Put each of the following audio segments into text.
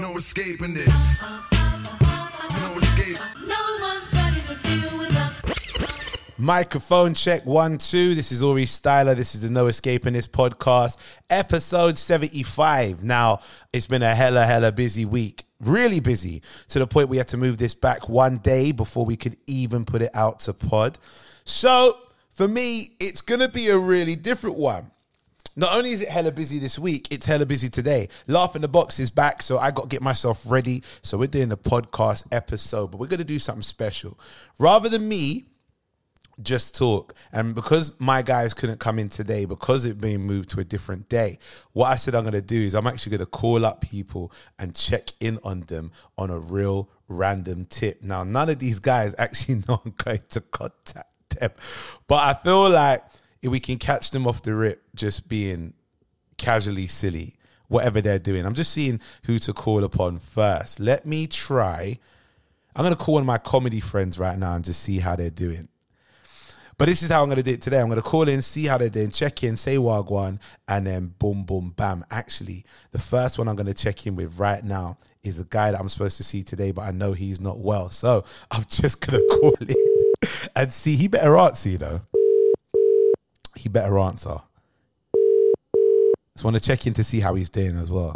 No escaping this. No escape. No one's ready to deal with us. Microphone check one, two. This is Ori Styler. This is the No Escaping This podcast, episode 75. Now, it's been a hella, hella busy week. Really busy to the point we had to move this back one day before we could even put it out to pod. So, for me, it's going to be a really different one. Not only is it hella busy this week, it's hella busy today. Laugh in the Box is back, so I got to get myself ready. So we're doing a podcast episode, but we're going to do something special. Rather than me just talk, and because my guys couldn't come in today because it being moved to a different day, what I said I'm going to do is I'm actually going to call up people and check in on them on a real random tip. Now, none of these guys actually know I'm going to contact them, but I feel like if we can catch them off the rip just being casually silly, whatever they're doing. I'm just seeing who to call upon first. Let me try. I'm going to call one of my comedy friends right now and just see how they're doing. But this is how I'm going to do it today. I'm going to call in, see how they're doing, check in, say wagwan, and then boom, boom, bam. Actually, the first one I'm going to check in with right now is a guy that I'm supposed to see today, but I know he's not well. So I'm just going to call in and see. He better answer, you know. He better answer. Just want to check in to see how he's doing as well.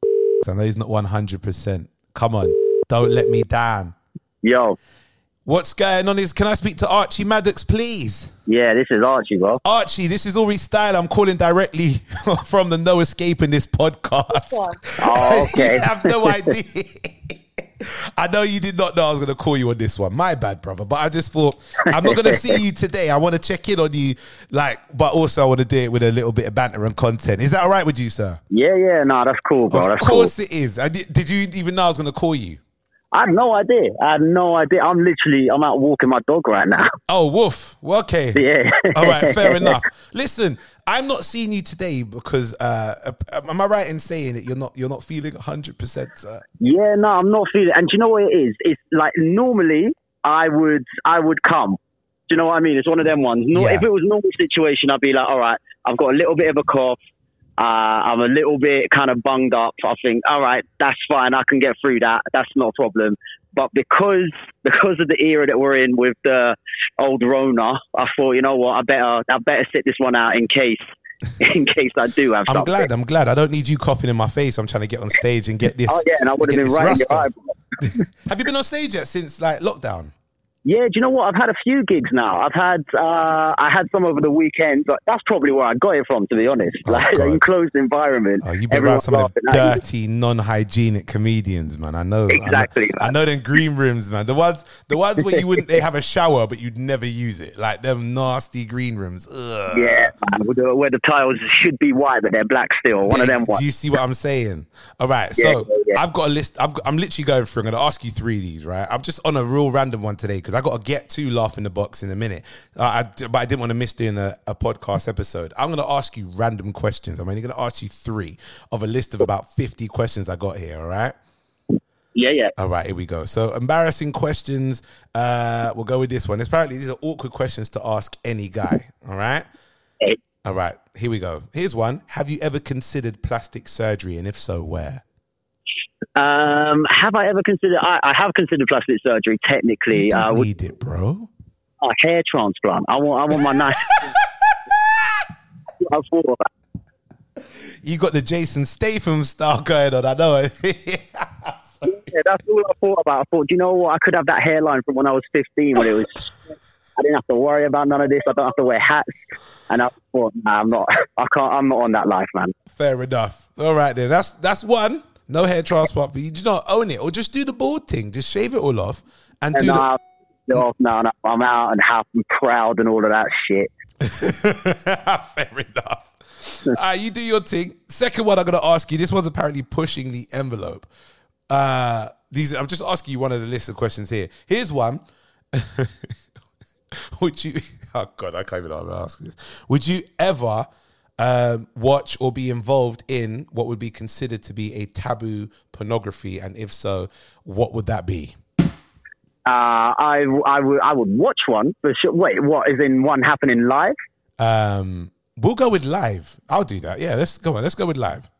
Because I know he's not 100%. Come on, don't let me down. Yo, What's going on is, can I speak to Archie Maddox, please? yeah, this is Archie, bro. Archie, this is Uri Style. I'm calling directly from the No Escaping This podcast. Oh, okay. you have no idea. I know you did not know I was going to call you on this one. My bad, brother. But I just thought I'm not going to see you today. I want to check in on you, like, but also I want to do it with a little bit of banter and content. Is that all right with you, sir? Yeah, yeah, No, that's cool, bro. of That's course it is. I did, did you even know I was going to call you? I had no idea. I had no idea. I'm literally, I'm out walking my dog right now. Oh, woof. Well, okay. Yeah. All right, fair enough. Listen, I'm not seeing you today because uh, uh, am I right in saying that you're not you're not feeling 100, percent? Yeah, no, I'm not feeling. And do you know what it is? It's like normally I would, I would come. Do you know what I mean? It's one of them ones. No, Yeah. If it was normal situation, I'd be like, all right, I've got a little bit of a cough. Uh, I'm a little bit kind of bunged up. I think, all right, that's fine. I can get through that. That's not a problem. But because because of the era that we're in with the old Rona, I thought, you know what, I better I better sit this one out in case in case I do have I'm something. glad. I'm glad. I don't need you coughing in my face. I'm trying to get on stage and get this. Oh yeah, and I would have been right in your eye. Have you been on stage yet since like lockdown? Yeah, do you know what? I've had a few gigs now. I've had uh, I had some over the weekend, but that's probably where I got it from, to be honest. Oh, like God. an enclosed environment. Oh, you've been around some of the laughing at you. dirty, non-hygienic comedians, man. I know. Exactly, I know, I know them green rooms, man. The ones, the ones where you wouldn't, they have a shower, but you'd never use it. Like them nasty green rooms. Ugh. Yeah, man, where the, tiles should be white, but they're black still. One of them Do you see what I'm saying? All right, Yeah, so yeah, yeah. I've got a list. I've got, I'm literally going through. I'm going to ask you three of these, right? I'm just on a real random one today because I got to get to laugh in the box in a minute. Uh, I, but I didn't want to miss doing a, a podcast episode. I'm going to ask you random questions. I'm only going to ask you three of a list of about 50 questions I got here. All right. Yeah, yeah. All right, here we go. So embarrassing questions. Uh, we'll go with this one. Apparently, these are awkward questions to ask any guy. All right. All right, here we go. Here's one. Have you ever considered plastic surgery, and if so, where? Um, have I ever considered? I, I have considered plastic surgery. Technically, You uh, don't need it, bro. a hair transplant. I want. I want my nice. I thought about. You got the Jason Statham style going on. I know. Yeah, that's all I thought about. I thought, do you know what? I could have that hairline from when I was 15 when it was. I didn't have to worry about none of this. I don't have to wear hats. And I thought, nah, I'm not. I can't. I'm not on that life, man. Fair enough. All right then. That's that's one. No hair transplant for you. Do not own it, or just do the bald thing. Just shave it all off and And do the. uh, no, no, no, I'm out and happy proud and all of that shit. Fair enough. All right, you do your thing. Second one, I'm going to ask you. This one's apparently pushing the envelope. Uh, these, I'm just asking you one of the list of questions here. Here's one. Would you? Oh God, I can't even know how to ask this. Would you ever um, watch or be involved in what would be considered to be a taboo pornography? And if so, what would that be? Uh, I, I, would, I would watch one. But sure. Wait, what is in one happening live? Um, we'll go with live. I'll do that. Yeah, let's go on. Let's go with live.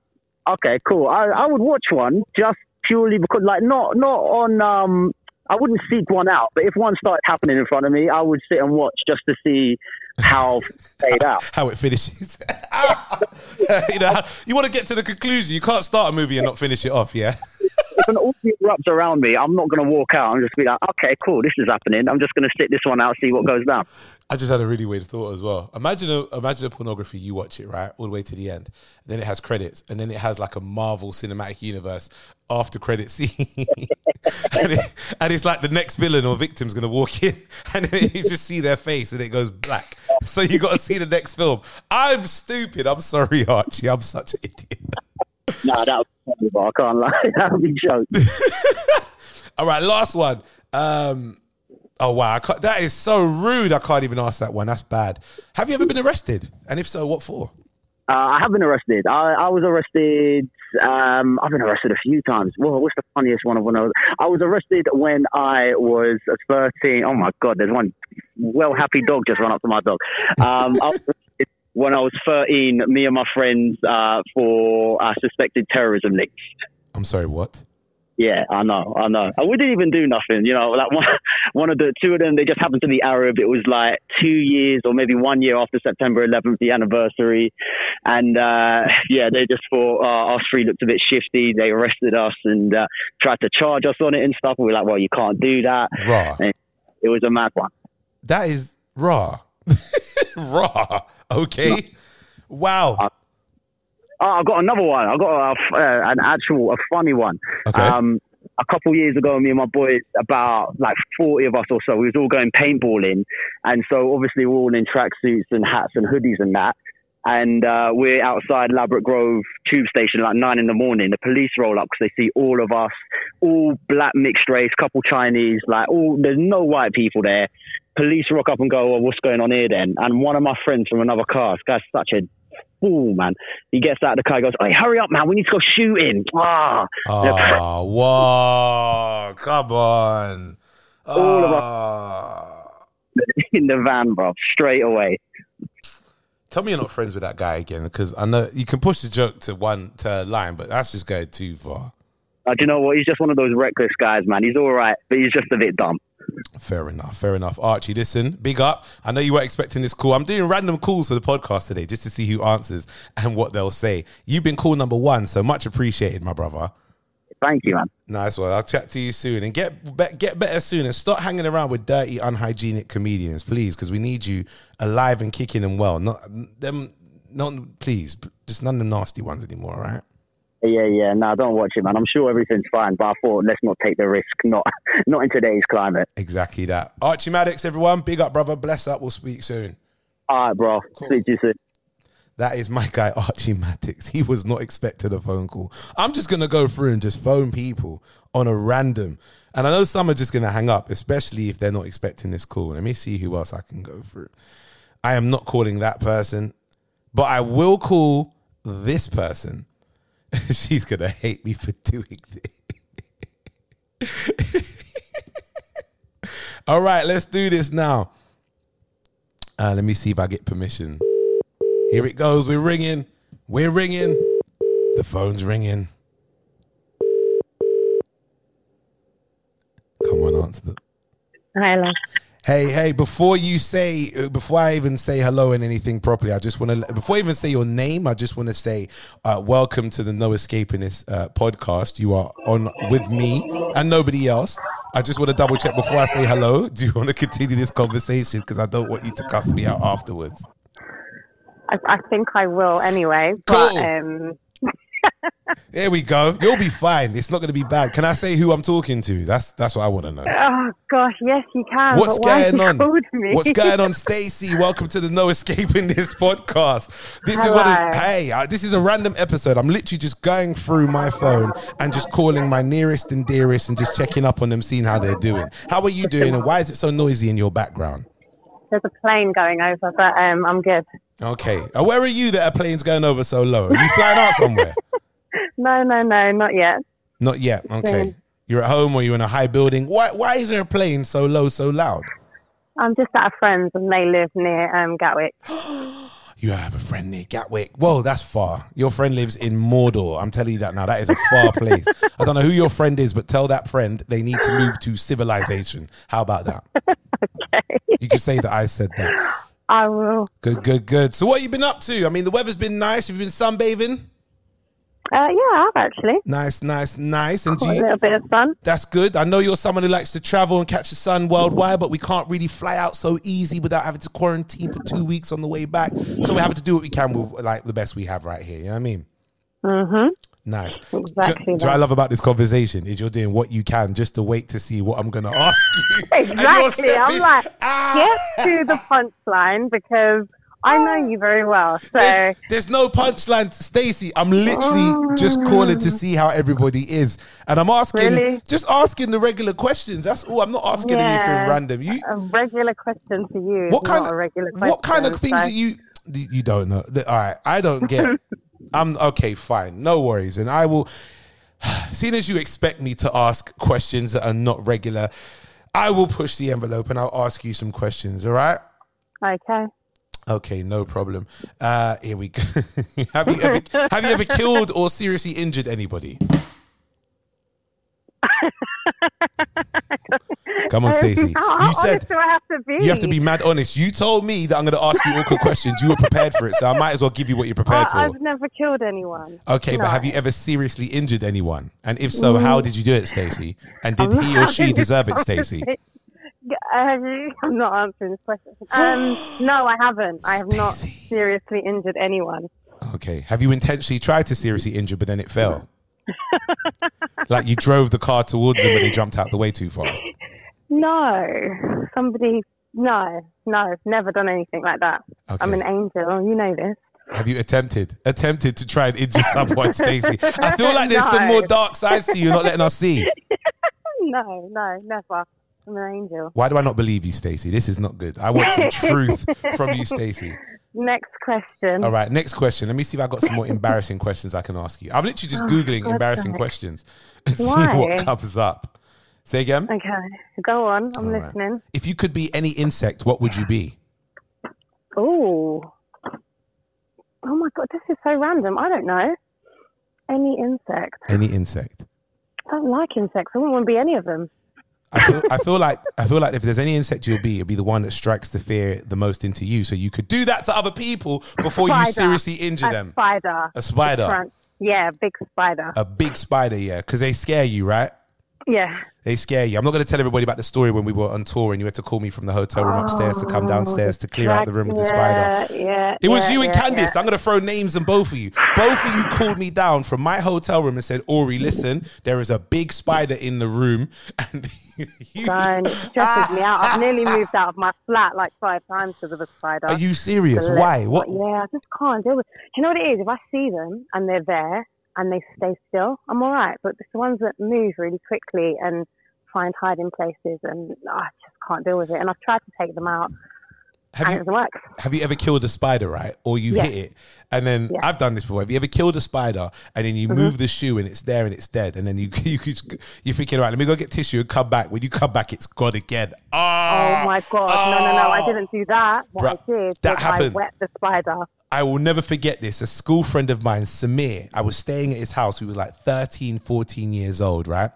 Okay, cool. I, I would watch one just purely because, like, not not on. um I wouldn't seek one out, but if one started happening in front of me, I would sit and watch just to see how played out. How it finishes. you know, you want to get to the conclusion. You can't start a movie and not finish it off, yeah? If an audience erupts around me, I'm not going to walk out I'm just be like, okay, cool, this is happening. I'm just going to sit this one out, see what goes down. I just had a really weird thought as well. Imagine a imagine a pornography. You watch it right all the way to the end, then it has credits, and then it has like a Marvel Cinematic Universe after credit scene, and, it, and it's like the next villain or victim's gonna walk in, and you just see their face, and it goes black. So you got to see the next film. I'm stupid. I'm sorry, Archie. I'm such an idiot. Nah, that be funny, but I can't lie. that would be joke. All right, last one. Um, oh wow, that is so rude. I can't even ask that one. That's bad. Have you ever been arrested? And if so, what for? Uh, I have been arrested. I, I was arrested. Um, I've been arrested a few times. Well, what's the funniest one? Of when I was, I was arrested when I was 13. Oh my God, there's one well happy dog just run up to my dog. Um, I when I was 13, me and my friends uh, for uh, suspected terrorism links. I'm sorry. What? Yeah, I know, I know. And we didn't even do nothing, you know. Like one, one of the two of them, they just happened to be Arab. It was like two years or maybe one year after September 11th, the anniversary, and uh, yeah, they just thought uh, us three looked a bit shifty. They arrested us and uh, tried to charge us on it and stuff. We were like, well, you can't do that. Raw. And it was a mad one. That is raw. raw. Okay. Wow. Oh, I got another one. I've got a, uh, an actual, a funny one. Okay. Um, a couple years ago, me and my boys, about like 40 of us or so, we was all going paintballing. And so obviously we're all in tracksuits and hats and hoodies and that. And uh, we're outside Ladbroke Grove tube station like nine in the morning. The police roll up because they see all of us, all black mixed race, couple Chinese, like all, there's no white people there. Police rock up and go, well, what's going on here then? And one of my friends from another car, this guy's such a fool, man. He gets out of the car, he goes, hey, hurry up, man. We need to go shooting. Ah. Oh, whoa. Come on. All of Ah. in the van, bro, straight away. Tell me you're not friends with that guy again, because I know you can push the joke to one to line, but that's just going too far. Uh, do you know what? He's just one of those reckless guys, man. He's all right, but he's just a bit dumb. Fair enough, fair enough. Archie, listen, big up. I know you weren't expecting this call. I'm doing random calls for the podcast today just to see who answers and what they'll say. You've been call number one, so much appreciated, my brother. Thank you, man. Nice one. I'll chat to you soon and get be- get better soon and stop hanging around with dirty, unhygienic comedians, please, because we need you alive and kicking and well. Not them, not please, just none of the nasty ones anymore. All right. Yeah, yeah. No, don't watch it, man. I'm sure everything's fine, but I thought let's not take the risk. Not, not in today's climate. Exactly that. Archie Maddox, everyone, big up, brother. Bless up. We'll speak soon. All right, bro. Speak to you soon. That is my guy Archie Maddox. He was not expecting a phone call. I'm just gonna go through and just phone people on a random. And I know some are just gonna hang up, especially if they're not expecting this call. Let me see who else I can go through. I am not calling that person, but I will call this person. She's gonna hate me for doing this. All right, let's do this now. Uh, let me see if I get permission. Here it goes. We're ringing. We're ringing. The phone's ringing. Come on, answer the. Hello. Hey, hey! Before you say, uh, before I even say hello and anything properly, I just want to, before I even say your name, I just want to say, uh, welcome to the No Escaping This uh, podcast. You are on with me and nobody else. I just want to double check before I say hello. Do you want to continue this conversation? Because I don't want you to cuss me out afterwards. I, I think I will anyway. But um, There we go. You'll be fine. It's not going to be bad. Can I say who I'm talking to? That's that's what I want to know. oh gosh, yes, you can. What's going on? What's going on, Stacey? Welcome to the No Escaping This podcast. This is what. Hello. It, hey, uh, this is a random episode. I'm literally just going through my phone and just calling my nearest and dearest and just checking up on them, seeing how they're doing. How are you doing? And why is it so noisy in your background? There's a plane going over, but um, I'm good. Okay. Uh, where are you that a plane's going over so low? Are you flying out somewhere? No, no, no, not yet. Not yet. Okay. Same. You're at home or you're in a high building. Why? Why is there a plane so low, so loud? I'm just at a friend's and they live near um, Gatwick. You have a friend near Gatwick. Whoa, that's far. Your friend lives in Mordor. I'm telling you that now. That is a far place. I don't know who your friend is, but tell that friend they need to move to civilization. How about that? okay. You can say that I said that. I will. Good, good, good. So, what have you been up to? I mean, the weather's been nice. Have you been sunbathing? Uh, yeah, I have actually. Nice, nice, nice. And Got a little bit of fun. That's good. I know you're someone who likes to travel and catch the sun worldwide, but we can't really fly out so easy without having to quarantine for two weeks on the way back. So we have to do what we can with like the best we have right here. You know what I mean? Mm-hmm. Nice. Exactly Do, do. I love about this conversation is you're doing what you can just to wait to see what I'm going to ask you. Exactly. I'm like, Ah! get to the punchline because I know you very well. So There's, there's no punchline, Stacey. I'm literally just calling to see how everybody is, and I'm asking, Really? just asking the regular questions. That's all. I'm not asking anything Yeah. random. You, a regular question to you. What kind of regular question. what kind of things so- that you you don't know? All right, I don't get. I'm okay, fine, no worries, and I will. Seeing as you expect me to ask questions that are not regular, I will push the envelope and I'll ask you some questions. All right. Okay. Okay, no problem. Uh, here we go. have you ever have you ever killed or seriously injured anybody? Come on, Stacey. How, You said honest do I have to be? you have to be mad honest. You told me that I'm going to ask you awkward questions. You were prepared for it, so I might as well give you what you're prepared I, for. I've never killed anyone. Okay, but have you ever seriously injured anyone? And if so, how did you do it, Stacey? And did he or she deserve it, Stacey? Uh, I'm not answering this question. Um, no, I haven't. I have not Stacey. seriously injured anyone. Okay. Have you intentionally tried to seriously injure, but then it fell? like you drove the car towards them, but they jumped out the way too fast. No, somebody. No, no, never done anything like that. I'm an angel. You know this. Have you attempted attempted to try and injure someone, Stacey? I feel like there's some more dark sides to you, not letting us see. No, no, never. I'm an angel. Why do I not believe you, Stacey? This is not good. I want some truth from you, Stacey. Next question. All right, next question. Let me see if I got some more embarrassing questions I can ask you. I'm literally just oh, googling Oh, God's embarrassing sake. questions and see what comes up. Say again. Okay, go on. I'm All right. listening. If you could be any insect, what would you be? Oh. Oh my god, this is so random. I don't know. Any insect. Any insect. I don't like insects. I wouldn't want to be any of them. I feel, I feel like I feel like if there's any insect you'll be, it'll be the one that strikes the fear the most into you. So you could do that to other people before you seriously injure a them. spider. A spider. Yeah, big spider. A big spider, yeah, because they scare you, right? Yeah. They scare you. I'm not going to tell everybody about the story when we were on tour and you had to call me from the hotel room upstairs to come oh, downstairs to clear out the room with the spider. Oh, Yeah, yeah. It was yeah, you and yeah, Candice. I'm going to throw names on both of you. Both of you called me down from my hotel room and said, Ori, listen, there is a big spider in the room. And you, Don't. It stresses me out. I've nearly moved out of my flat like five times because of a spider. are you serious? Why? What? Yeah, I just can't deal with. You know what it is? If I see them and they're there and they stay still, I'm all right. But it's the ones that move really quickly and find hiding places, and I just can't deal with it. And I've tried to take them out, Have you have you ever killed a spider, right? Or you Yeah. hit it, and then. Mm-hmm. I've done this before. Have you ever killed a spider and then you move the shoe and it's there and it's dead, and then you you you're thinking, right, let me go get tissue and come back. When you come back, it's gone again. Ah, Oh my god! no, no, no! I ah. didn't do that. What Bruh, I did that was happened. I wet the spider. I will never forget this. A school friend of mine, Samir, I was staying at his house. We was like 13, 14 years old, right?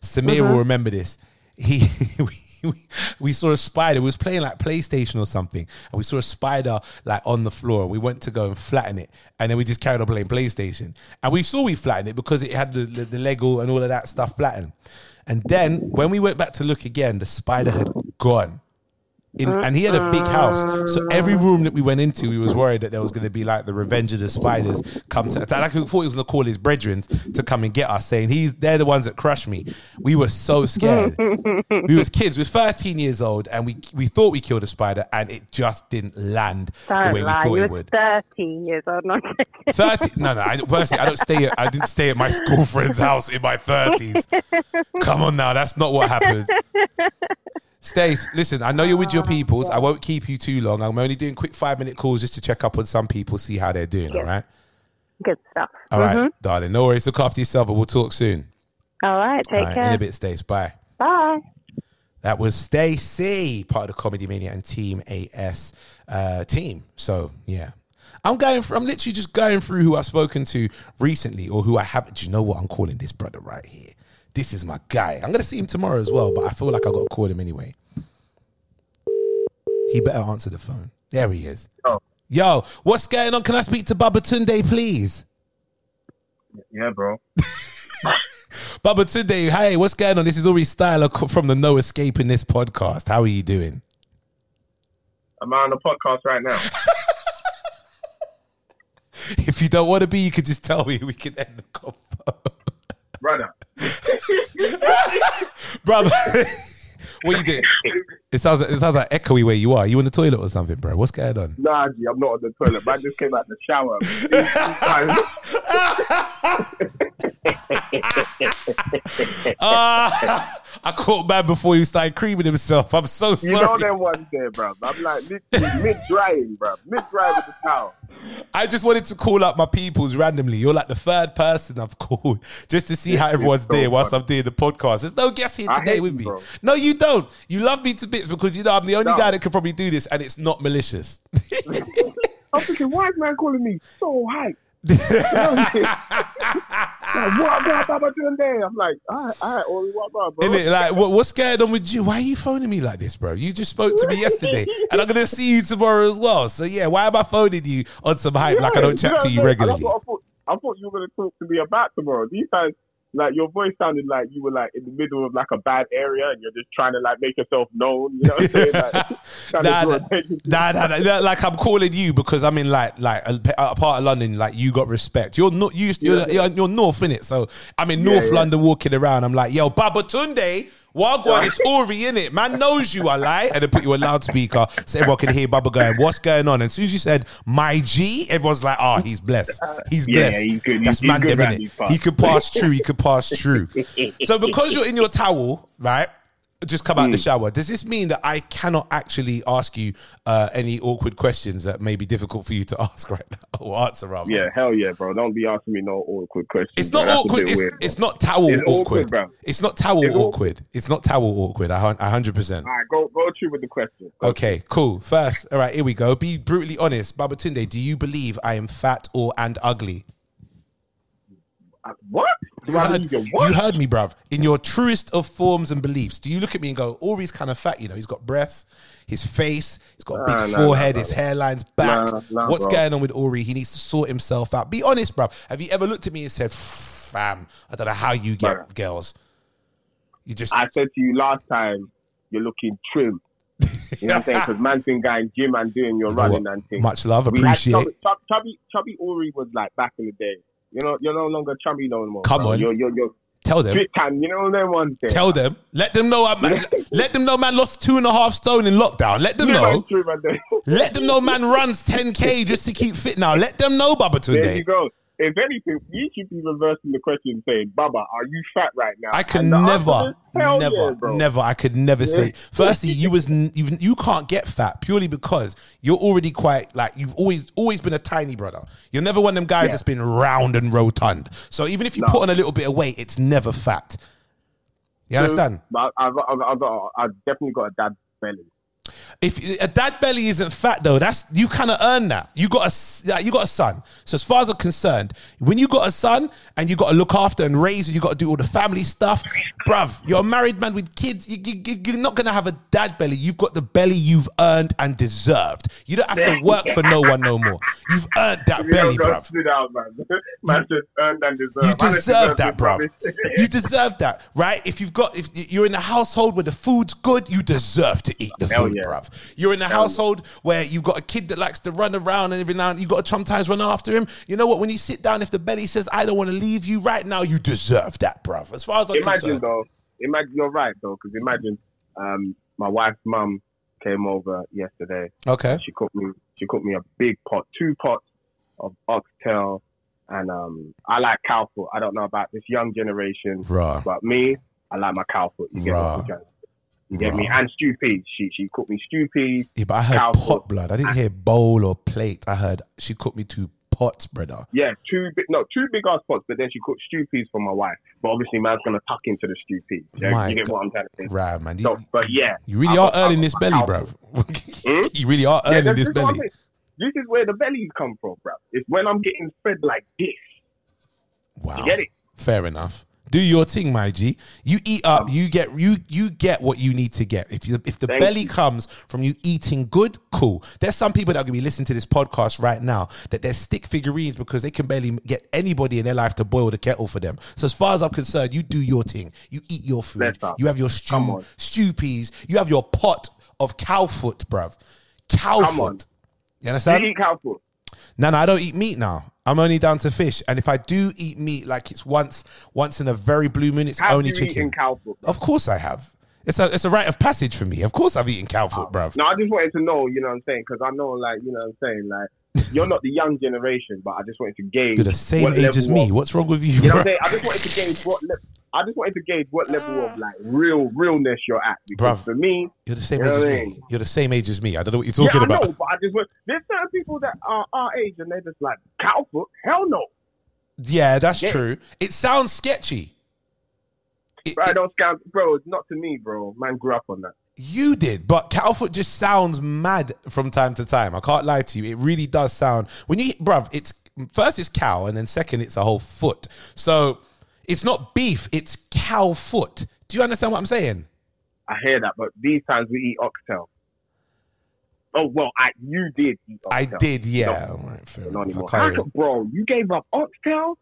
Samir will mm-hmm. remember this. He we, we saw a spider. We was playing like PlayStation or something, and we saw a spider like on the floor. We went to go and flatten it, and then we just carried on playing PlayStation. And we saw we flattened it because it had the, the, the Lego and all of that stuff flattened. And then when we went back to look again, the spider had gone. In, uh, and he had a big house, so every uh. room that we went into, we was worried that there was going to be like the Revenge of the Spiders come to attack. Like, I thought he was going to call his brethren to come and get us, saying he's they're the ones that crushed me. We were so scared. we was kids. We was 13 years old, and we we thought we killed a spider, and it just didn't land Don't the way lie. we thought you it would. 13 years old. Not 30 no no I, personally I don't stay at, I didn't stay at my school friend's house in my 30s come on now that's not what happens Stace, listen, I know you're with your peoples. I won't keep you too long. I'm only doing quick five minute calls just to check up on some people, see how they're doing. All right. good stuff. All right, Mhm. darling. No worries. Look after yourself and we'll talk soon. All right. Take All right. care. In a bit, Stace. Bye. Bye. That was Stacey, part of the Comedy Mania and Team AS uh, team. So, yeah. I'm going. For, I'm literally just going through who I've spoken to recently or who I haven't. Do you know what I'm calling this brother right here? This is my guy. I'm gonna see him tomorrow as well, but I feel like I got to call him anyway. He better answer the phone. There he is. Oh. Yo, what's going on? Can I speak to Baba Tunde, please? Yeah, bro. Baba Tunde, hey, what's going on? This is Uri Styler from the No Escaping This podcast. How are you doing? I'm on the podcast right now. If you don't want to be, you could just tell me. We can end the convo. Brother. brother. what you doing? It sounds like it sounds like echoey where you are. You in the toilet or something, bro? What's going on? Nah, G, I'm not on the toilet. But I just came out the shower. Ah, I caught man before he started creaming himself. I'm so sorry. you know ones there, bro. I'm like mid drying, bro. Mid dry with the towel. I just wanted to call up my peoples randomly. You're like the third person I've called just to see how everyone's so there whilst funny. I'm doing the podcast. There's no guest here today with me. bro. No, you don't. You love me to bits because you know I'm the only No. guy that could probably do this, and it's not malicious. I'm thinking, why is man calling me so hype? You what I'm saying? like, what about doing there? I'm like, all right, all right, Ori, what about, bro? It like what, what's going on with you? Why are you phoning me like this, bro? You just spoke to me yesterday, and I'm gonna see you tomorrow as well. So yeah, why am I phoning you on some hype like I don't chat know to you I'm saying? And regularly? I, thought, I thought you were to talk to me about tomorrow. These times, like your voice sounded like you were like in the middle of like a bad area, and you're just trying to like make yourself known. You know what I'm saying? Like, Nah, nah, nah, nah, like I'm calling you because I'm in like like a, a part of London. Like you got respect. You're not used. You're, Yeah. you're, you're north in it. So I'm in Yeah, North yeah. London walking around. I'm like, yo, Baba Tunde. Wagwan, it's Ori in it. Man knows you, I lie. And they put you a loudspeaker so everyone can hear Baba going, What's going on? And as soon as you said, My G, everyone's like, Oh, he's blessed. Uh, he's Yeah, blessed. yeah, he's good. That's He's- man good innit? He could pass through. He could pass through. so because you're in your towel, right? Just come out Hmm. the shower. Does this mean that I cannot actually ask you uh, any awkward questions that may be difficult for you to ask right now or answer rather? Yeah, hell yeah, bro. Don't be asking me no awkward questions. It's not a awkward. It's, weird, it's not towel It's awkward, awkward. bro. It's not towel It's awkward. It's not towel awkward. I hundred percent. All right, go go through with the question. Okay, cool. First, all right, here we go. Be brutally honest, Babatunde. Do you believe I am fat or and ugly? Uh, What? Do You I heard, you? Heard me, bruv. In your truest of forms and beliefs, do you look at me and go, Ori's kind of fat, you know? He's got breasts, his face, he's got a big Nah, nah, forehead, nah, his hairline's back. What's bro. going on with Ori? He needs to sort himself out. Be honest, bruv. Have you ever looked at me and said, fam, I don't know how you get girls? You just, I said to you last time, you're looking trim. You know what I'm saying? Because man's been going gym and doing your You running what? and things. much love, We appreciate. chubby, chub- chubby, chubby Ori was like back in the day. You know, you're no longer chubby no more. Come bro. on. you're you're, you're Tell them. You know them ones there. Tell them. Let them know. I, man, let them know. Man lost two and a half stone in lockdown. Let them You know, know. trim and then- Let them know. Man runs 10k just to keep fit. Now let them know, Baba There you go. If anything, you should be reversing the question, saying, "Baba, are you fat right now?" I could And the answer never, never, yeah, never. I could never say. Firstly, you was you you can't get fat purely because you're already quite like you've always always been a tiny brother. You're never one of them guys Yeah. that's been round and rotund. So even if you No. put on a little bit of weight, it's never fat. You understand? But I've, I've, I've, I've definitely got a dad belly. If uh, a dad belly isn't fat though, that's you kind of earn that. You got a you got a son. So as far as I'm concerned, when you got a son and you got to look after and raise and you got to do all the family stuff, bruv, you're a married man with kids. You, you, you're not gonna have a dad belly. You've got the belly you've earned and deserved. You don't have to work for no one no more. You've earned that You belly, bruv. down, man. man just earned and deserved. You Man, deserve that, rubbish. You deserve that, right? If you've got, if you're in a household where the food's good, you deserve to eat the Hell food, yeah. Bruv. You're in a household where you've got a kid that likes to run around and every now and you've got to sometimes run after him. You know what? When you sit down, if the belly says, "I don't want to leave you right now," you deserve that, bruv. As far as I'm imagine concerned, though, imagine you're right though, because imagine um, my wife's mum came over yesterday. okay, She cooked me. She cooked me a big pot, two pots of oxtail, and um, I like cow foot. I don't know about this young generation, Bruh. but me, I like my cow foot. You get Bruh. what I'm. You get me? And stew peas. She she cooked me stew peas. yeah, but I heard pot blood. I didn't ah. hear bowl or plate. I heard she cooked me two pots, brother. Yeah, two big no, two big ass pots. But then she cooked stew peas for my wife. But obviously, man's gonna tuck into the stew peas. Yeah, you get God. what I'm trying to say. Right, man. You, So, but yeah, you really I are I earning this belly, bruv. you hmm? really are earning that's this just belly. this is where the bellies come from, bro. It's when I'm getting fed like this. Wow. You get it? Fair enough. Do your thing, my G. You eat up, um, you get you you get what you need to get. If you if the Thank belly you. comes from you eating good, cool. There's some people that are gonna be listening to this podcast right now that they're stick figurines because they can barely get anybody in their life to boil the kettle for them. So as far as I'm concerned, you do your thing. You eat your food. You have your stew, stew peas. You have your pot of cow foot, bruv. Cow Come on. foot. You understand? You eat cow food. No, no, I don't eat meat now. I'm only down to fish, and if I do eat meat, like it's once, once in a very blue moon, it's Have only you chicken. eaten cow food? Of course, I have. It's a, it's a rite of passage for me. Of course, I've eaten cow foot, oh. bruv. No, I just wanted to know, you know what I'm saying? Because I know, like, you know what I'm saying? Like, you're not the young generation, but I just wanted to gauge. You're the same age as me. of- What's wrong with you, You know what I'm saying? I just wanted to gauge what le- I just wanted to gauge what level of ah. like real realness you're at. Because Bruv. for me, You're the same You know age as me. mean? You're the same age as me. I don't know what you're talking yeah, I about. know, but I just want there's certain people that are our age and they're just like cow foot. Hell no, Yeah, that's Yeah. true. It sounds sketchy. It- bro. it- Don't scout, bro. Not to me, bro. Man grew up on that. You did, but Cowfoot just sounds mad from time to time. I can't lie to you. It really does sound when you, bruv. It's first it's cow, and then second it's a whole foot. So it's not beef; it's cow foot. Do you understand what I'm saying? I hear that, but these times we eat oxtail. Oh well, I you did eat I did, yeah. No, right, fair not enough. I anymore. can't How really- come- bro, you gave up oxtail,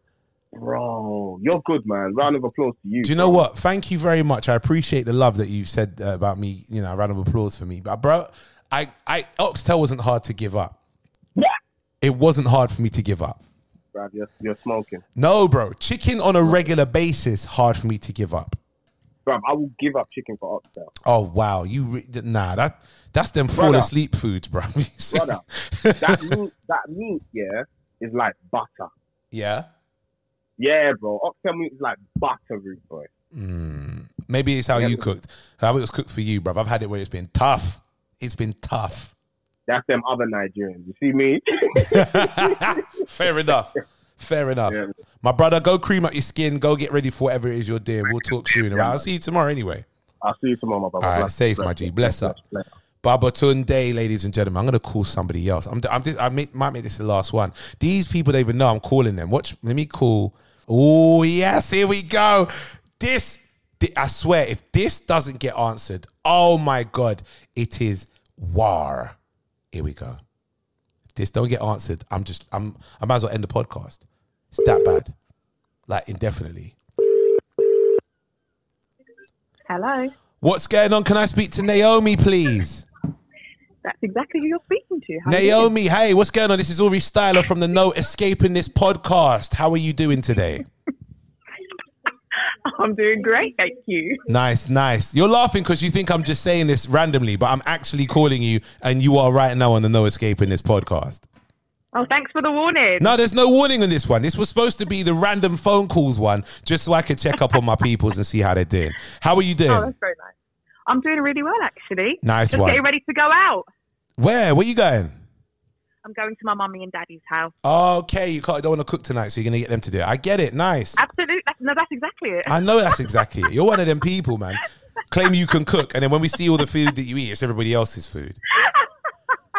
bro. You're good, man. Round of applause to you. Do you know what? Thank you very much. I appreciate the love that you said uh, about me. You know, round of applause for me. But bro, I, I Oxtail wasn't hard to give up. Yeah, It wasn't hard for me to give up. bro. You're, you're smoking, No, bro. Chicken on a regular basis hard for me to give up. bro. I will give up chicken for oxtail. Oh wow, you re- nah that that's them fall Brother. asleep foods, bro. brother. that meat, that meat, yeah, is like butter. yeah, Yeah, bro. Oxtail meat is like butter, rude boy. Hmm. maybe it's how Yeah. you cooked, how it was cooked for you, bro. I've had it where it's been tough. It's been tough. That's them other Nigerians. You see me? Fair enough. Fair enough. Yeah. My brother, go cream up your skin. Go get ready for whatever it is you're doing. We'll talk soon. right? I'll see you tomorrow anyway. I'll see you tomorrow, my brother. All right, Bless, safe, bless, my G. bless, Bless up. bless, bless. Babatunde, ladies and gentlemen, I'm gonna call somebody else. I'm, I'm just, I might make this the last one. These people don't even know I'm calling them. Watch, let me call. Oh yes, here we go. This, thi- I swear, if this doesn't get answered, oh my god, it is war. Here we go. If this don't get answered, I'm just, I'm, I might as well end the podcast. It's that bad, like indefinitely. Hello. What's going on? Can I speak to Naomi, please? That's exactly who you're speaking to. How? Naomi, hey, what's going on? This is Uri Styler from the No Escaping This podcast. How are you doing today? I'm doing great, thank you. Nice, nice. You're laughing because you think I'm just saying this randomly, but I'm actually calling you, and you are right now on the No Escaping This podcast. Oh, thanks for the warning. No, there's no warning on this one. This was supposed to be the random phone calls one, just so I could check up on my peoples and see how they're doing. How are you Oh, doing? that's very nice. I'm doing really well, actually. Nice Just one. getting ready to go out. Where? Where you going? I'm going to my mummy and daddy's house. Okay, you can't, don't want to cook tonight, so you're gonna get them to do it. I get it. Nice. Absolutely. That's, no, that's exactly it. I know that's exactly it. You're one of them people, man. Claim you can cook, and then when we see all the food that you eat, it's everybody else's food.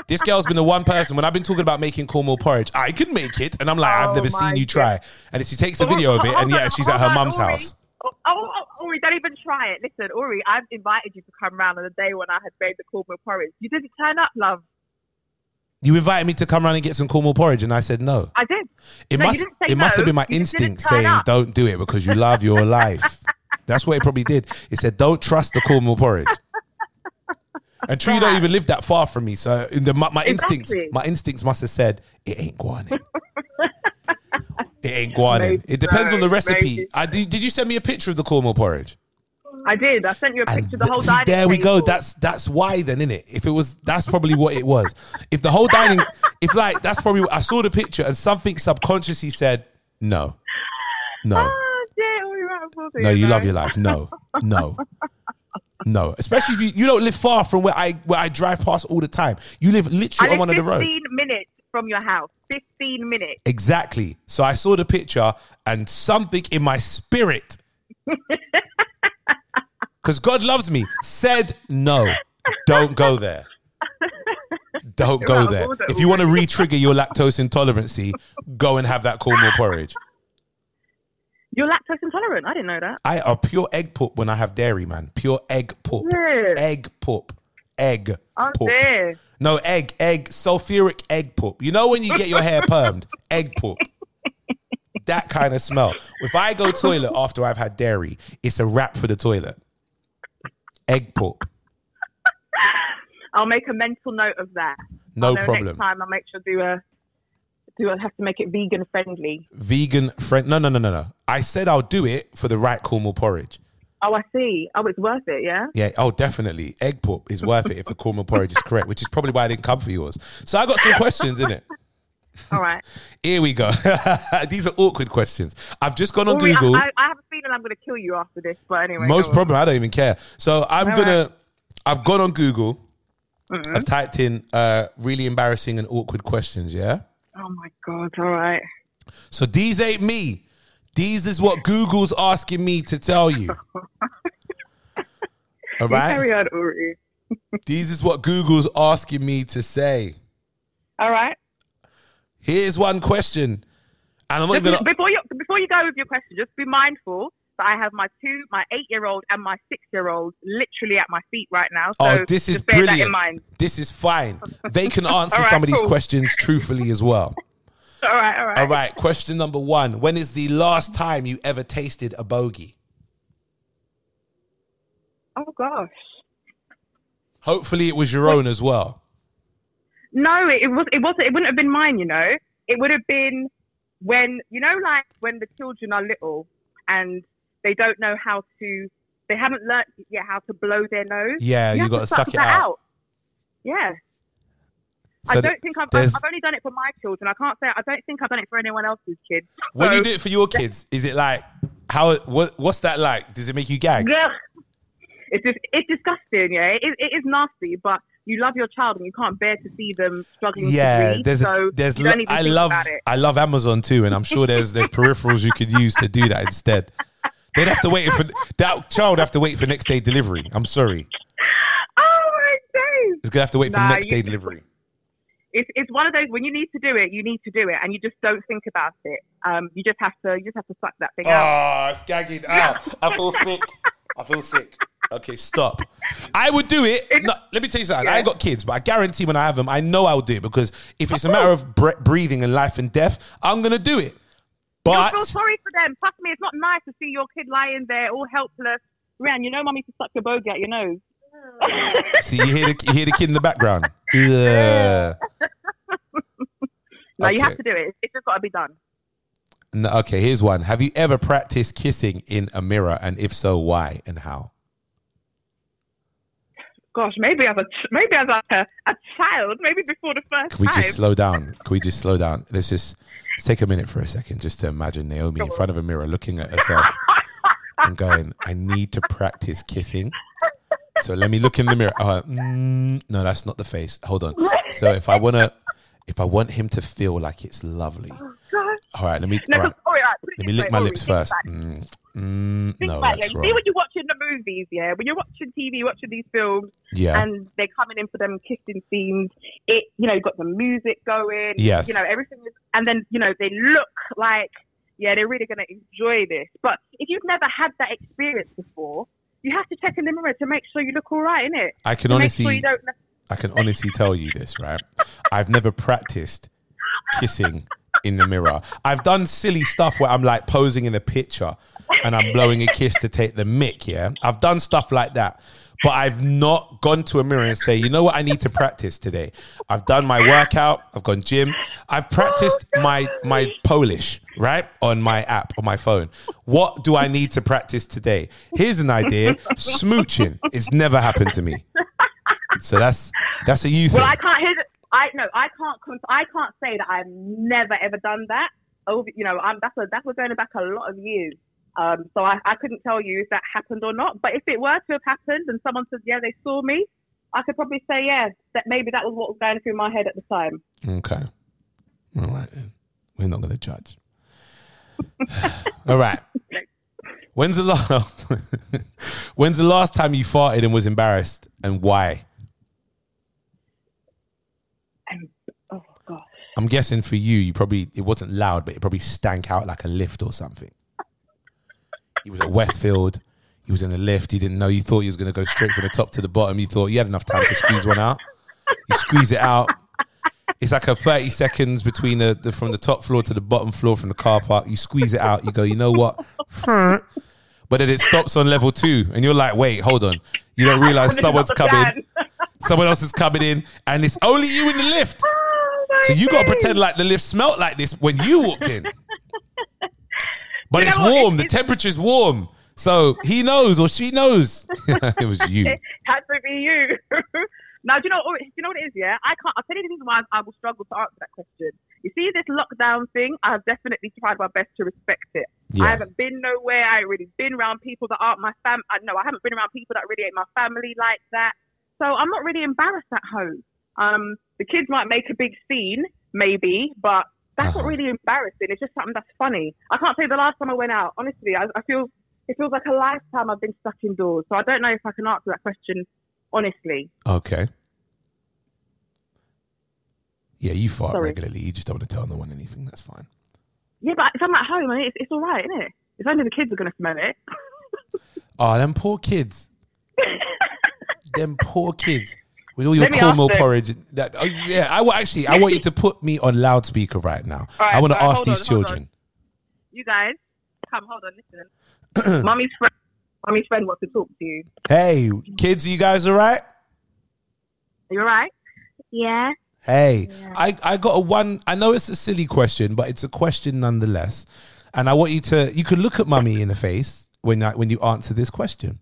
This girl's been the one person when I've been talking about making cornmeal porridge. I can make it, and I'm like, I've Oh never seen you try. And she takes a oh video of it, and yeah, she's at her oh mum's house. Oh, oh, oh. Uri, don't even try it. Listen, Ori, I've invited you to come round on the day when I had made the cornmeal porridge. You didn't turn up, love. You invited me to come around and get some cornmeal porridge, and I said no. I did. It No, must it must have been my You instinct saying up. don't do it because you love your life. That's what it probably did. It said don't trust the cornmeal porridge. And you don't even live that far from me, so in the, my, my instincts, my instincts must have said it ain't guanin. it ain't guanin. Maybe It depends on the recipe. maybe. I did. Did you send me a picture of the cornmeal porridge? I did. I sent you a And picture of the whole th- dining there we go. That's that's why then, in it. If it was, that's probably what it was. If the whole dining, if like that's probably what I saw the picture and something subconsciously said no, no, Oh, dear, Uri, right, I thought no. You know. love your life. No, no, no. Especially if you you don't live far from where I where I drive past all the time. You live literally live on one of the roads. 15 roads. minutes from your house. 15 minutes. Exactly. So I saw the picture and something in my spirit, because God loves me, said no. Don't go there. Don't go there. If you want to already. re-trigger your lactose intolerancy, go and have that cornmeal porridge. You're lactose intolerant. I didn't know that. I are pure egg poop when I have dairy, man. Pure egg poop. Yeah. Egg poop. Egg Oh poop. dear. No egg, egg, sulfuric egg poop. You know when you get your hair permed, egg poop. That kind of smell. If I go toilet after I've had dairy, it's a wrap for the toilet. Egg poop. I'll make a mental note of that. No problem. Next time I'll make sure to do a do a, have to make it vegan friendly. Vegan friend. No, no, no, no, no. I said I'll do it for the right cornmeal porridge. Oh, I see. Oh, it's worth it. Yeah. Yeah. Oh, definitely. Egg poop is worth it if the cornmeal porridge is correct, which is probably why I didn't come for yours. So I got some questions in it. All right. Here we go. These are awkward questions. I've just gone on Ori, Google. I, I have a feeling I'm going to kill you after this. But anyway. Most problem, I don't even care. So I'm All gonna. right. Mm-hmm. I've gone on Google. I've typed in uh, really embarrassing and awkward questions. Yeah. Oh my god. All right. So these ain't me. These is what Google's asking me to tell you. All right. Carry on, Uri. These is what Google's asking me to say. All right. Here's one question, and I'm not even before you before you go with your question, just be mindful that I have my two, my eight year old and my six year old literally at my feet right now. So Oh, this is just bear that brilliant. in mind. This is fine. They can answer right, some of these cool. questions truthfully as well. All right. All right. All right. Question number one: When is the last time you ever tasted a bogey? Oh gosh. Hopefully, it was your own as well. No, it, was. It wasn't. It wouldn't have been mine. You know, it would have been when you know, like when the children are little and they don't know how to. They haven't learnt yet how to blow their nose. Yeah, you have gotta to suck it that out. Yeah. So I don't think I've, I've. I've only done it for my children. I can't say. I don't think I've done it for anyone else's kids. When you do it for your kids, is it like how? What, what's that like? Does it make you gag? Ugh. It's just, it's disgusting, yeah. It, it is nasty, but you love your child and you can't bear to see them struggling Yeah, there's so there's you don't lo- even I love about it. I love Amazon too, and I'm sure there's there's peripherals you could use to do that instead. They'd have to wait for that child have to wait for next day delivery. I'm sorry, Oh my days! it's gonna have to wait for next day delivery. It's it's one of those when you need to do it, you need to do it, and you just don't think about it. Um, you just have to you just have to suck that thing out. Oh, it's gagging out. I feel sick. I feel sick. Okay, stop. I would do it. No, let me tell you something. I ain't got kids, but I guarantee when I have them, I know I'll do it because if it's a matter of bre- breathing and life and death, I'm gonna do it. But You'll feel sorry for them. Trust me, it's not nice to see your kid lying there all helpless. Ran, you know, mummy to suck your bogey out your nose. see, you hear the you hear the kid in the background. Ugh. No, you have to do it. It's just got to be done. No, okay, here's one. Have you ever practiced kissing in a mirror, and if so, why and how? Gosh, maybe as a maybe as like a, a child, maybe before the first Can we time. just slow down? Can we just slow down? Let's just let's take a minute for a second, just to imagine Naomi in front of a mirror, looking at herself and going, "I need to practice kissing." So let me look in the mirror. Uh, mm, no, that's not the face. Hold on. So if I wanna, if I want him to feel like it's lovely, all right. Let me. no, all right, all right, put it let me lick way, my lips think first. Mm, mm, no, it. that's You see wrong. when you're watching the movies, yeah, when you're watching TV, watching these films, Yeah. and they're coming in for them kissing scenes. It, you know, you've got the music going. Yes. You know, everything is, and then you know they look like, yeah, they're really going to enjoy this. But if you've never had that experience before, you have to check in the mirror to make sure you look all right, innit? I can to honestly. sure. I can honestly tell you this, right? I've never practiced kissing in the mirror. I've done silly stuff where I'm like posing in a picture and I'm blowing a kiss to take the mic, yeah? I've done stuff like that. But I've not gone to a mirror and say, you know what, I need to practice today. I've done my workout, I've gone gym, I've practiced my my Polish, right? On my app, on my phone. What do I need to practice today? Here's an idea. Smooching. It's never happened to me. So that's that's a you thing. Well, I can't hear. I no, I can't. I can't say that I've never ever done that. Over, you know, I'm, that's a, that was going back a lot of years. Um, so I, I couldn't tell you if that happened or not. But if it were to have happened and someone said, yeah, they saw me, I could probably say, yeah, that maybe that was what was going through my head at the time. Okay. All right then. We're not going to judge. All right. When's the last When's the last time you farted and was embarrassed and why? I'm guessing for you, you probably it wasn't loud, but it probably stank out like a lift or something. He was at Westfield. He was in a lift. He didn't know. You thought he was going to go straight from the top to the bottom. You thought you had enough time to squeeze one out. You squeeze it out. It's like a 30 seconds between the, the from the top floor to the bottom floor from the car park. You squeeze it out. You go, you know what? But then it stops on level two, and you're like, wait, hold on. You don't realize someone's coming. Someone else is coming in, and it's only you in the lift. So you got to pretend like the lift smelt like this when you walked in. But You it's warm. The temperature's warm. So he knows or she knows. it was you. had to be you. now, do you know? Do you know what it is? Yeah, I can't. I'll tell you the reason why I will struggle to answer that question. You see, this lockdown thing, I've definitely tried my best to respect it. Yeah. I haven't been nowhere. I ain't really been around people that aren't my fam. I no, I haven't been around people that really ain't my family like that. So I'm not really embarrassed at home. Um, the kids might make a big scene, maybe, but that's Uh-huh. not really embarrassing. It's just something that's funny. I can't say the last time I went out. Honestly, I, I feel it feels like a lifetime I've been stuck indoors. So I don't know if I can answer that question honestly. Okay. Yeah, you fart Sorry. regularly. You just don't want to tell no one anything. That's fine. Yeah, but if I'm at home, I mean, it's, it's all right, isn't it? It's only the kids are going to smell it. Oh, them poor kids. them poor kids. With all your Let me cornmeal porridge. That, oh, yeah, I will actually, I want you to put me on loudspeaker right now. All right, I want to all right, ask on, these hold on. children. You guys, come, hold on, listen. Mummy's friend, mummy's friend wants to talk to you. Hey, kids, are you guys all right? Are you all right? Yeah. Hey, I, I got a one. I know it's a silly question, but it's a question nonetheless. And I want you to, you can look at mummy in the face when, I, when you answer this question.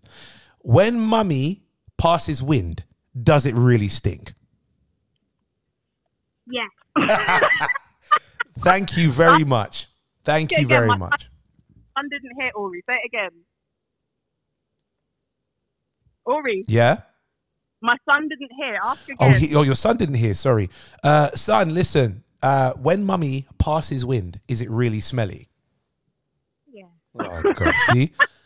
When mummy passes wind, does it really stink? Yeah. Thank you very much. Thank you very my- much. Son didn't hear Ori. Say it again. Ori, Yeah? my son didn't hear. Ask Oh, he, oh, your son didn't hear. Sorry. Uh, son, listen. Uh, when mummy passes wind, is it really smelly? Yeah. Oh, God. See?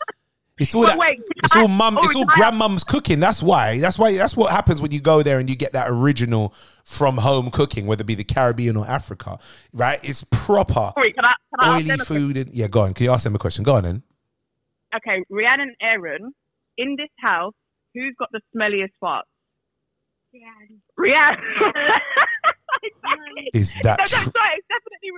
It's all that. wait, It's all mum. oh, It's all I- grandmum's cooking. That's why. That's why. That's what happens when you go there and you get that original from home cooking, whether it be the Caribbean or Africa. Right? It's proper Ori, can I, can I oily food. And, yeah, go on. Can you ask them a question? Go on then. okay, Rhiannon and Aaron, in this house, who's got the smelliest farts? Yeah. Rhiannon. Is that that's true? right. It's definitely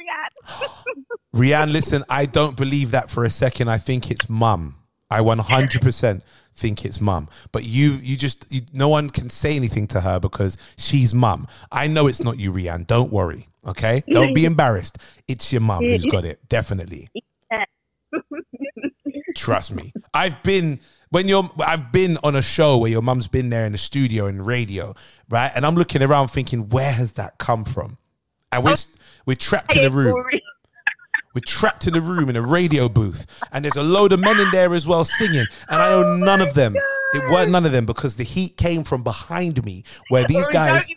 Rhiannon. Rianne, listen, I don't believe that for a second. I think it's mum. I 100% think it's mum. But you, you just, you, no one can say anything to her because she's mum. I know it's not you, Rianne. Don't worry. Okay? Don't be embarrassed. It's your mum who's got it. Definitely. Trust me. I've been when you're I've been on a show where your mum's been there in the studio and radio, right? And I'm looking around thinking, where has that come from? And we're oh. we're trapped in a room. Ori. We're trapped in a room in a radio booth, and there's a load of men in there as well singing, and I know none of them. It weren't none of them because the heat came from behind me, where these guys,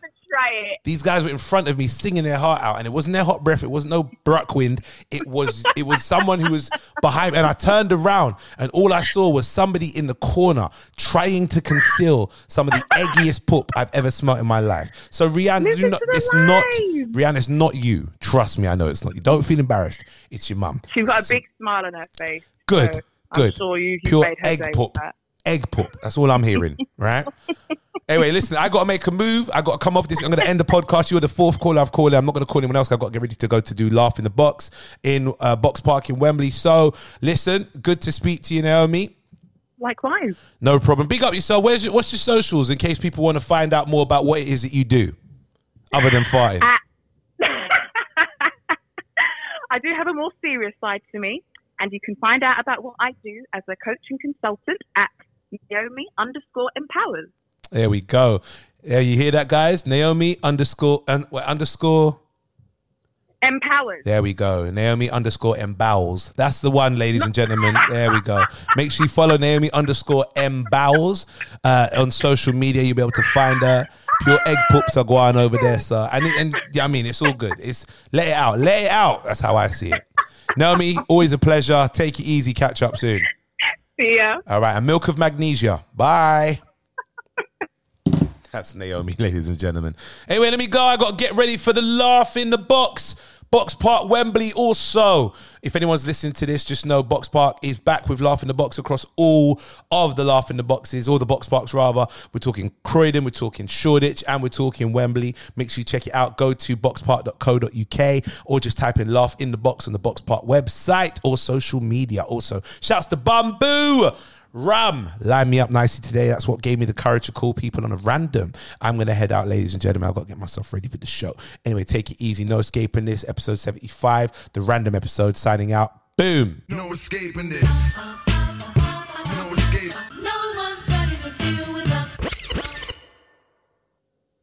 Don't even try it. these guys were in front of me singing their heart out, and it wasn't their hot breath, it wasn't no Bruckwind, it was it was someone who was behind, and I turned around, and all I saw was somebody in the corner trying to conceal some of the eggiest poop I've ever smelt in my life. So Rianne, do not, it's not. Rianne, it's not you. Trust me, I know it's not you. Don't feel embarrassed. It's your mum. She's got a big smile on her face. Good, so good. sure you, Pure egg poop. Egg poop. That's all I'm hearing, right? Anyway, listen, I got to make a move. I got to come off this. I'm going to end the podcast. You're the fourth caller I've called. I'm not going to call anyone else. I've got to get ready to go to do Laugh in the Box in uh, Box Park in Wembley. So, listen, good to speak to you, Naomi. Likewise. No problem. Big up yourself. Where's your, what's your socials in case people want to find out more about what it is that you do other than farting? I do have a more serious side to me, and you can find out about what I do as a coaching consultant at Naomi underscore empowers. There we go. Yeah, you hear that, guys? Naomi underscore un, underscore. Empowers. There we go. Naomi underscore embowels. That's the one, ladies and gentlemen. There we go. Make sure you follow Naomi underscore embowels uh, on social media. You'll be able to find her. Pure egg poops are going over there, sir. And, and yeah, I mean, it's all good. It's let it out. Let it out. That's how I see it. Naomi, always a pleasure. Take it easy. Catch up soon. See ya. All right. a milk of magnesia. Bye. That's Naomi, ladies and gentlemen. Anyway, let me go. I got to get ready for the laugh in the box. Box Park Wembley also. If anyone's listening to this, just know Box Park is back with Laugh in the Box across all of the Laugh in the Boxes, all the Box Parks rather. We're talking Croydon, we're talking Shoreditch, and we're talking Wembley. Make sure you check it out. Go to boxpark.co.uk or just type in Laugh in the Box on the Box Park website or social media. Also, shouts to Bamboo. Ram, line me up nicely today. That's what gave me the courage to call people on a random. I'm going to head out, ladies and gentlemen. I've got to get myself ready for the show. Anyway, take it easy. No escaping this. Episode 75, the random episode, signing out. Boom. No escaping this. No escape.